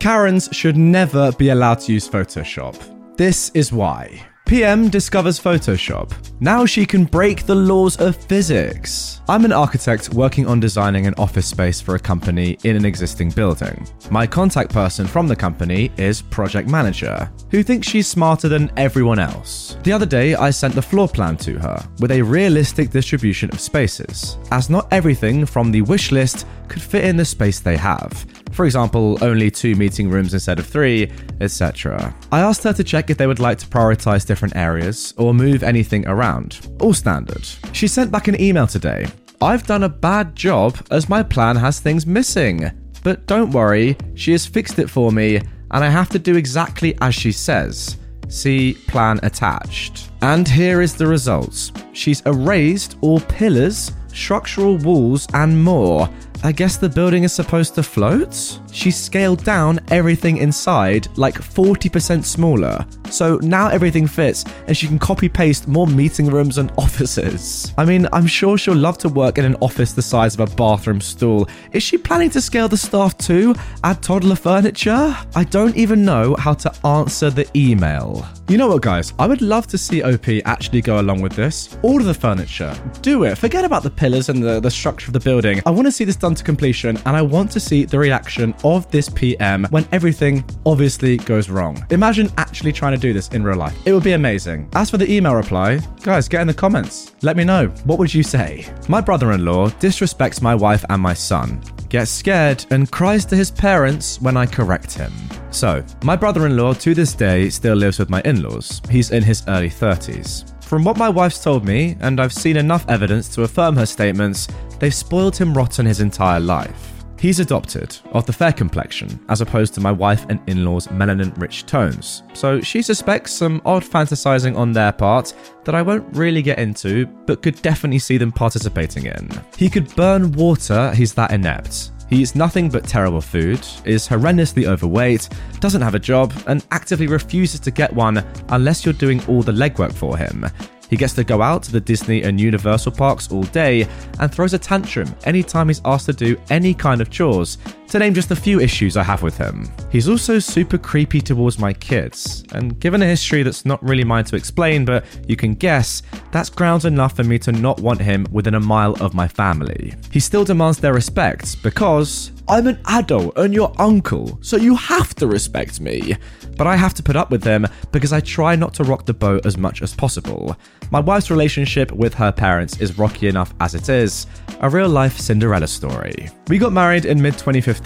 Karens should never be allowed to use Photoshop. This is why. PM discovers Photoshop. Now she can break the laws of physics. I'm an architect working on designing an office space for a company in an existing building. My contact person from the company is project manager, who thinks she's smarter than everyone else. The other day, I sent the floor plan to her with a realistic distribution of spaces, as not everything from the wish list could fit in the space they have. For example, only two meeting rooms instead of three, etc. I asked her to check if they would like to prioritize different areas or move anything around. All standard. She sent back an email today. I've done a bad job as my plan has things missing. But don't worry, she has fixed it for me, and I have to do exactly as she says. See plan attached. And here is the results. She's erased all pillars, structural walls, and more. I guess the building is supposed to float? She scaled down everything inside like 40% smaller. So now everything fits and she can copy paste more meeting rooms and offices. I mean, I'm sure she'll love to work in an office the size of a bathroom stall. Is she planning to scale the staff too? Add toddler furniture? I don't even know how to answer the email. You know what, guys? I would love to see OP actually go along with this. Order the furniture. Do it. Forget about the pillars and the, the structure of the building. I want to see this done to completion and I want to see the reaction of this PM when everything obviously goes wrong. Imagine actually trying to do this in real life. It would be amazing. As for the email reply, guys, get in the comments. Let me know. What would you say? My brother in law disrespects my wife and my son gets scared and cries to his parents when I correct him. So, my brother in law to this day still lives with my in laws. He's in his early 30s. From what my wife's told me, and I've seen enough evidence to affirm her statements, they've spoiled him rotten his entire life. He's adopted, of the fair complexion, as opposed to my wife and in law's melanin rich tones, so she suspects some odd fantasizing on their part that I won't really get into, but could definitely see them participating in. He could burn water, he's that inept. He eats nothing but terrible food, is horrendously overweight, doesn't have a job, and actively refuses to get one unless you're doing all the legwork for him. He gets to go out to the Disney and Universal parks all day and throws a tantrum anytime he's asked to do any kind of chores, to name just a few issues I have with him. He's also super creepy towards my kids, and given a history that's not really mine to explain, but you can guess, that's grounds enough for me to not want him within a mile of my family. He still demands their respect because I'm an adult and your uncle, so you have to respect me. But I have to put up with them because I try not to rock the boat as much as possible. My wife's relationship with her parents is rocky enough as it is, a real life Cinderella story. We got married in mid 2015,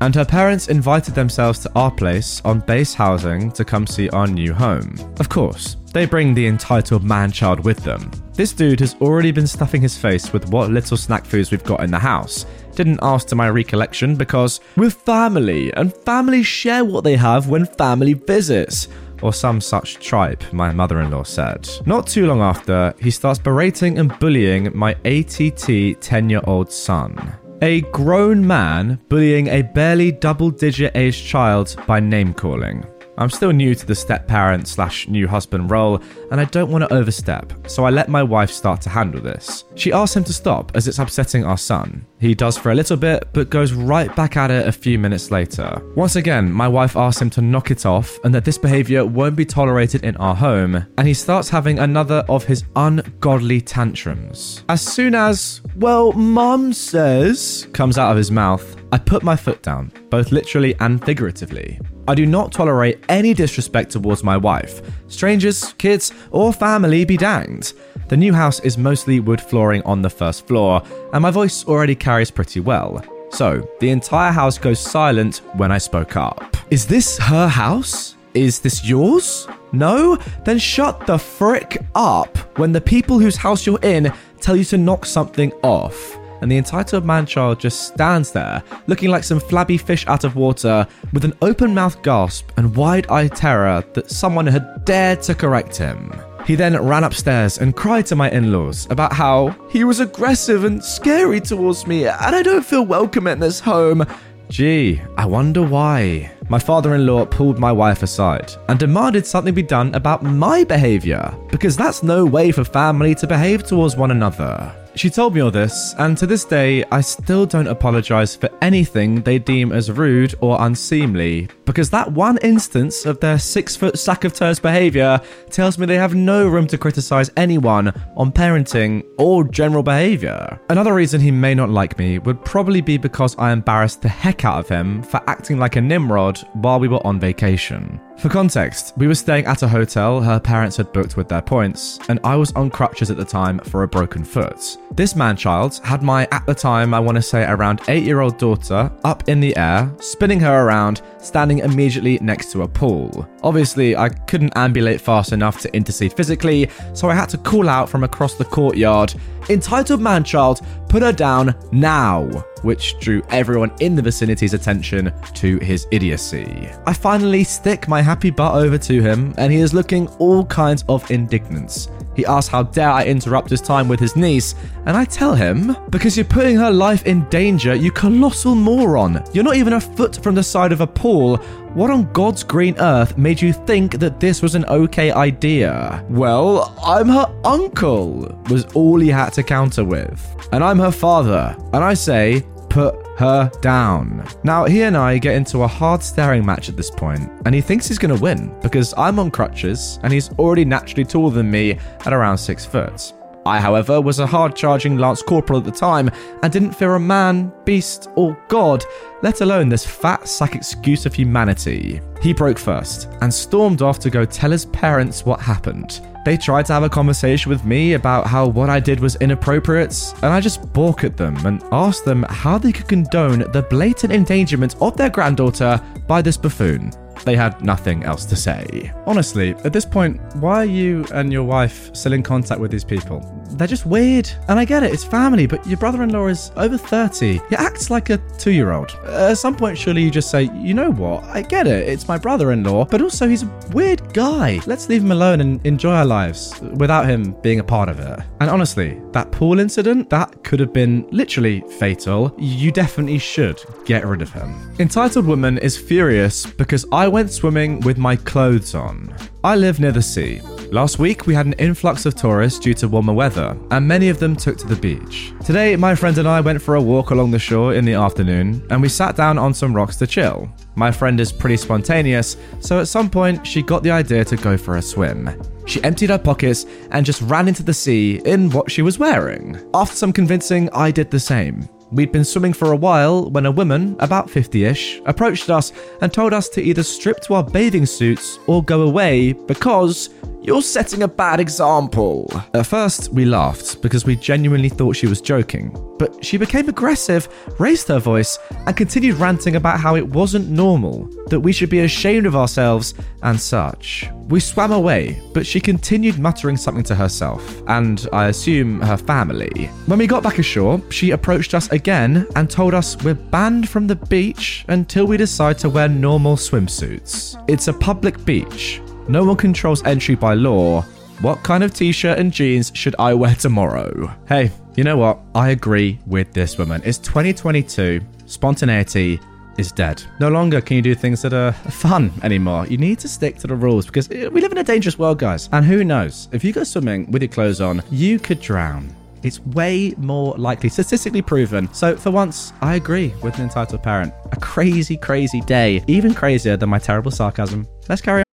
and her parents invited themselves to our place on base housing to come see our new home. Of course, they bring the entitled man child with them. This dude has already been stuffing his face with what little snack foods we've got in the house. Didn't ask to my recollection because we're family, and families share what they have when family visits or some such tripe, my mother in law said. Not too long after, he starts berating and bullying my ATT 10 year old son. A grown man bullying a barely double digit aged child by name calling. I'm still new to the step parent slash new husband role, and I don't want to overstep, so I let my wife start to handle this. She asks him to stop as it's upsetting our son. He does for a little bit, but goes right back at it a few minutes later. Once again, my wife asks him to knock it off and that this behavior won't be tolerated in our home, and he starts having another of his ungodly tantrums. As soon as, well, mum says, comes out of his mouth, I put my foot down, both literally and figuratively. I do not tolerate any disrespect towards my wife. Strangers, kids, or family be danged. The new house is mostly wood flooring on the first floor, and my voice already carries pretty well. So, the entire house goes silent when I spoke up. Is this her house? Is this yours? No? Then shut the frick up when the people whose house you're in tell you to knock something off. And the entitled man child just stands there, looking like some flabby fish out of water, with an open mouthed gasp and wide eyed terror that someone had dared to correct him. He then ran upstairs and cried to my in laws about how he was aggressive and scary towards me, and I don't feel welcome in this home. Gee, I wonder why. My father in law pulled my wife aside and demanded something be done about my behaviour, because that's no way for family to behave towards one another. She told me all this, and to this day, I still don't apologise for anything they deem as rude or unseemly, because that one instance of their six foot sack of toes behaviour tells me they have no room to criticise anyone on parenting or general behaviour. Another reason he may not like me would probably be because I embarrassed the heck out of him for acting like a Nimrod while we were on vacation. For context, we were staying at a hotel her parents had booked with their points, and I was on crutches at the time for a broken foot. This man child had my, at the time, I want to say around 8 year old daughter up in the air, spinning her around, standing immediately next to a pool. Obviously, I couldn't ambulate fast enough to intercede physically, so I had to call out from across the courtyard Entitled Manchild, put her down now, which drew everyone in the vicinity's attention to his idiocy. I finally stick my happy butt over to him, and he is looking all kinds of indignant. He asks how dare I interrupt his time with his niece, and I tell him, because you're putting her life in danger, you colossal moron. You're not even a foot from the side of a pool. What on God's green earth made you think that this was an okay idea? Well, I'm her uncle, was all he had to counter with. And I'm her father, and I say, put her down. Now, he and I get into a hard staring match at this point, and he thinks he's going to win because I'm on crutches and he's already naturally taller than me at around six foot. I, however, was a hard charging Lance Corporal at the time and didn't fear a man, beast, or god, let alone this fat sack excuse of humanity. He broke first and stormed off to go tell his parents what happened. They tried to have a conversation with me about how what I did was inappropriate, and I just balk at them and ask them how they could condone the blatant endangerment of their granddaughter by this buffoon. They had nothing else to say. Honestly, at this point, why are you and your wife still in contact with these people? They're just weird. And I get it, it's family, but your brother in law is over 30. He acts like a two year old. At some point, surely you just say, you know what? I get it, it's my brother in law, but also he's a weird guy. Let's leave him alone and enjoy our lives without him being a part of it. And honestly, that pool incident, that could have been literally fatal. You definitely should get rid of him. Entitled Woman is furious because I went swimming with my clothes on. I live near the sea. Last week, we had an influx of tourists due to warmer weather, and many of them took to the beach. Today, my friend and I went for a walk along the shore in the afternoon, and we sat down on some rocks to chill. My friend is pretty spontaneous, so at some point, she got the idea to go for a swim. She emptied her pockets and just ran into the sea in what she was wearing. After some convincing, I did the same. We'd been swimming for a while when a woman, about 50 ish, approached us and told us to either strip to our bathing suits or go away because you're setting a bad example. At first, we laughed because we genuinely thought she was joking, but she became aggressive, raised her voice, and continued ranting about how it wasn't normal, that we should be ashamed of ourselves, and such. We swam away, but she continued muttering something to herself, and I assume her family. When we got back ashore, she approached us again and told us we're banned from the beach until we decide to wear normal swimsuits. It's a public beach. No one controls entry by law. What kind of t shirt and jeans should I wear tomorrow? Hey, you know what? I agree with this woman. It's 2022. Spontaneity is dead. No longer can you do things that are fun anymore. You need to stick to the rules because we live in a dangerous world, guys. And who knows? If you go swimming with your clothes on, you could drown. It's way more likely, statistically proven. So, for once, I agree with an entitled parent. A crazy, crazy day, even crazier than my terrible sarcasm. Let's carry on.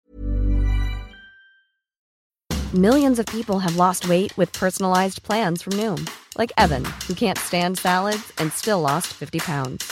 Millions of people have lost weight with personalized plans from Noom, like Evan, who can't stand salads and still lost 50 pounds.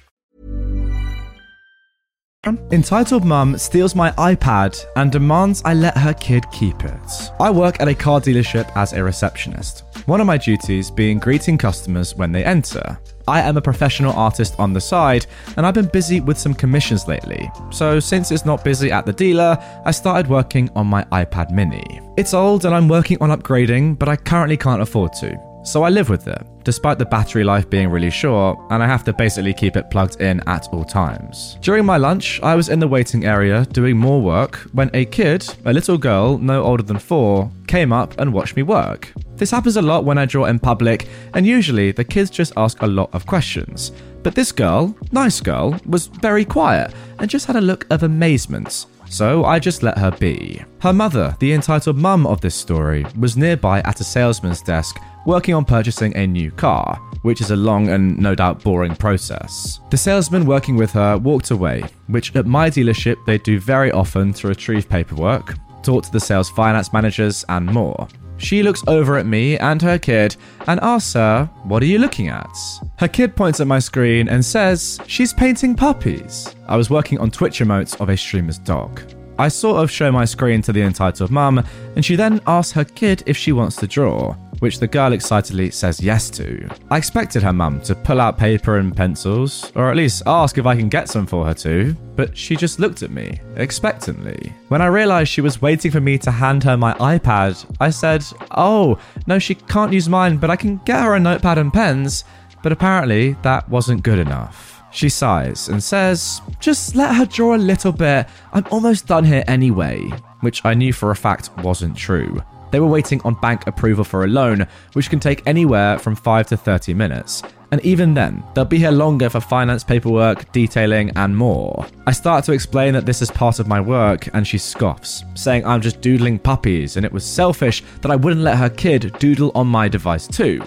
Entitled mum steals my iPad and demands I let her kid keep it. I work at a car dealership as a receptionist, one of my duties being greeting customers when they enter. I am a professional artist on the side, and I've been busy with some commissions lately. So, since it's not busy at the dealer, I started working on my iPad mini. It's old and I'm working on upgrading, but I currently can't afford to. So I live with it, despite the battery life being really short, and I have to basically keep it plugged in at all times. During my lunch, I was in the waiting area doing more work when a kid, a little girl no older than four, came up and watched me work. This happens a lot when I draw in public, and usually the kids just ask a lot of questions. But this girl, nice girl, was very quiet and just had a look of amazement so I just let her be. Her mother, the entitled mum of this story, was nearby at a salesman's desk working on purchasing a new car, which is a long and no doubt boring process. The salesman working with her walked away, which at my dealership they do very often to retrieve paperwork, talk to the sales finance managers, and more. She looks over at me and her kid and asks her, What are you looking at? Her kid points at my screen and says, She's painting puppies. I was working on Twitch emotes of a streamer's dog. I sort of show my screen to the entitled mum, and she then asks her kid if she wants to draw which the girl excitedly says yes to. I expected her mum to pull out paper and pencils, or at least ask if I can get some for her too, but she just looked at me, expectantly. When I realised she was waiting for me to hand her my iPad, I said, Oh, no, she can't use mine, but I can get her a notepad and pens. But apparently, that wasn't good enough. She sighs and says, Just let her draw a little bit. I'm almost done here anyway. Which I knew for a fact wasn't true. They were waiting on bank approval for a loan, which can take anywhere from 5 to 30 minutes. And even then, they'll be here longer for finance paperwork, detailing, and more. I start to explain that this is part of my work, and she scoffs, saying I'm just doodling puppies and it was selfish that I wouldn't let her kid doodle on my device too.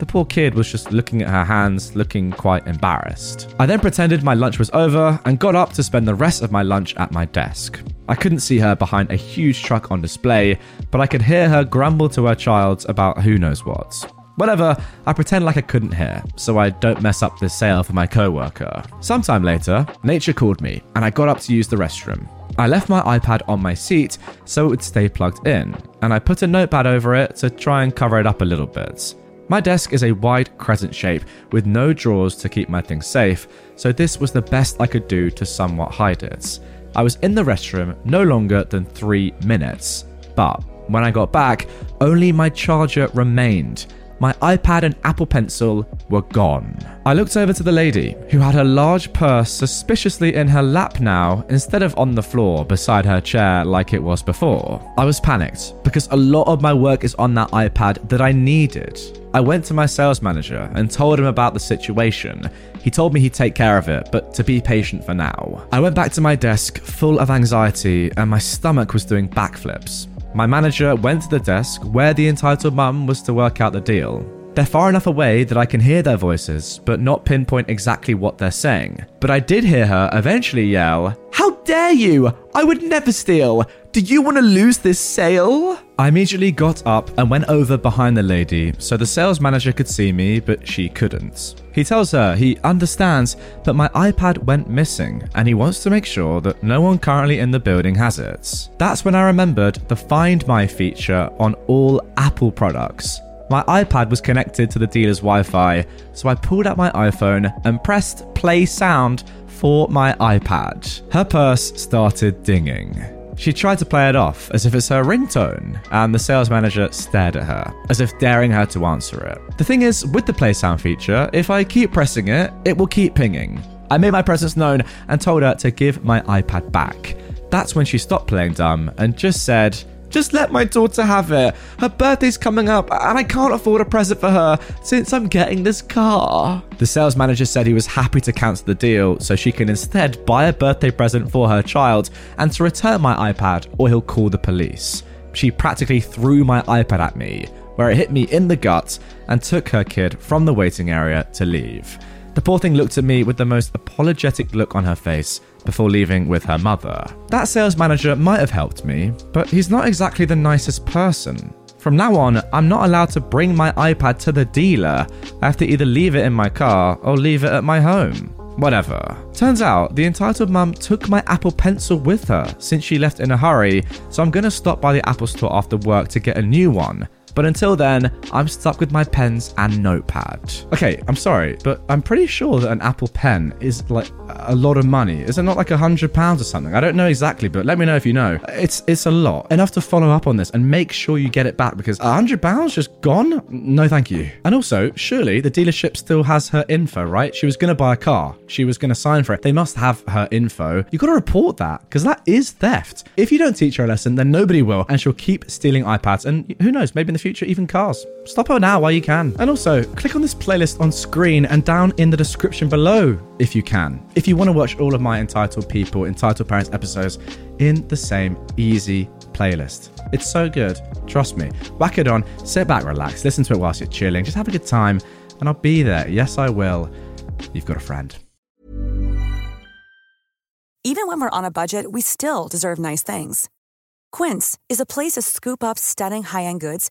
The poor kid was just looking at her hands, looking quite embarrassed. I then pretended my lunch was over and got up to spend the rest of my lunch at my desk. I couldn't see her behind a huge truck on display, but I could hear her grumble to her child about who knows what. Whatever, I pretend like I couldn't hear, so I don't mess up this sale for my coworker. Sometime later, nature called me, and I got up to use the restroom. I left my iPad on my seat so it would stay plugged in, and I put a notepad over it to try and cover it up a little bit. My desk is a wide crescent shape with no drawers to keep my things safe, so this was the best I could do to somewhat hide it. I was in the restroom no longer than three minutes, but when I got back, only my charger remained my iPad and Apple Pencil were gone. I looked over to the lady, who had her large purse suspiciously in her lap now instead of on the floor beside her chair like it was before. I was panicked because a lot of my work is on that iPad that I needed. I went to my sales manager and told him about the situation. He told me he'd take care of it, but to be patient for now. I went back to my desk full of anxiety and my stomach was doing backflips. My manager went to the desk where the entitled mum was to work out the deal. They're far enough away that I can hear their voices, but not pinpoint exactly what they're saying. But I did hear her eventually yell, How dare you! I would never steal! Do you want to lose this sale? I immediately got up and went over behind the lady so the sales manager could see me, but she couldn't. He tells her he understands that my iPad went missing and he wants to make sure that no one currently in the building has it. That's when I remembered the Find My feature on all Apple products. My iPad was connected to the dealer's Wi Fi, so I pulled out my iPhone and pressed play sound for my iPad. Her purse started dinging. She tried to play it off as if it's her ringtone, and the sales manager stared at her, as if daring her to answer it. The thing is, with the play sound feature, if I keep pressing it, it will keep pinging. I made my presence known and told her to give my iPad back. That's when she stopped playing dumb and just said, just let my daughter have it. Her birthday's coming up, and I can't afford a present for her since I'm getting this car. The sales manager said he was happy to cancel the deal so she can instead buy a birthday present for her child and to return my iPad or he'll call the police. She practically threw my iPad at me, where it hit me in the gut and took her kid from the waiting area to leave. The poor thing looked at me with the most apologetic look on her face before leaving with her mother. That sales manager might have helped me, but he's not exactly the nicest person. From now on, I'm not allowed to bring my iPad to the dealer. I have to either leave it in my car or leave it at my home. Whatever. Turns out the entitled mum took my Apple Pencil with her since she left in a hurry, so I'm gonna stop by the Apple store after work to get a new one. But until then, I'm stuck with my pens and notepad. Okay, I'm sorry, but I'm pretty sure that an Apple Pen is like a lot of money. Is it not like a hundred pounds or something? I don't know exactly, but let me know if you know. It's it's a lot. Enough to follow up on this and make sure you get it back because a hundred pounds just gone? No, thank you. And also, surely the dealership still has her info, right? She was gonna buy a car. She was gonna sign for it. They must have her info. You gotta report that because that is theft. If you don't teach her a lesson, then nobody will, and she'll keep stealing iPads. And who knows? Maybe in the future, even cars. Stop her now while you can. And also, click on this playlist on screen and down in the description below if you can. If you want to watch all of my Entitled People, Entitled Parents episodes in the same easy playlist. It's so good. Trust me. Whack it on, sit back, relax, listen to it whilst you're chilling, just have a good time, and I'll be there. Yes, I will. You've got a friend. Even when we're on a budget, we still deserve nice things. Quince is a place to scoop up stunning high end goods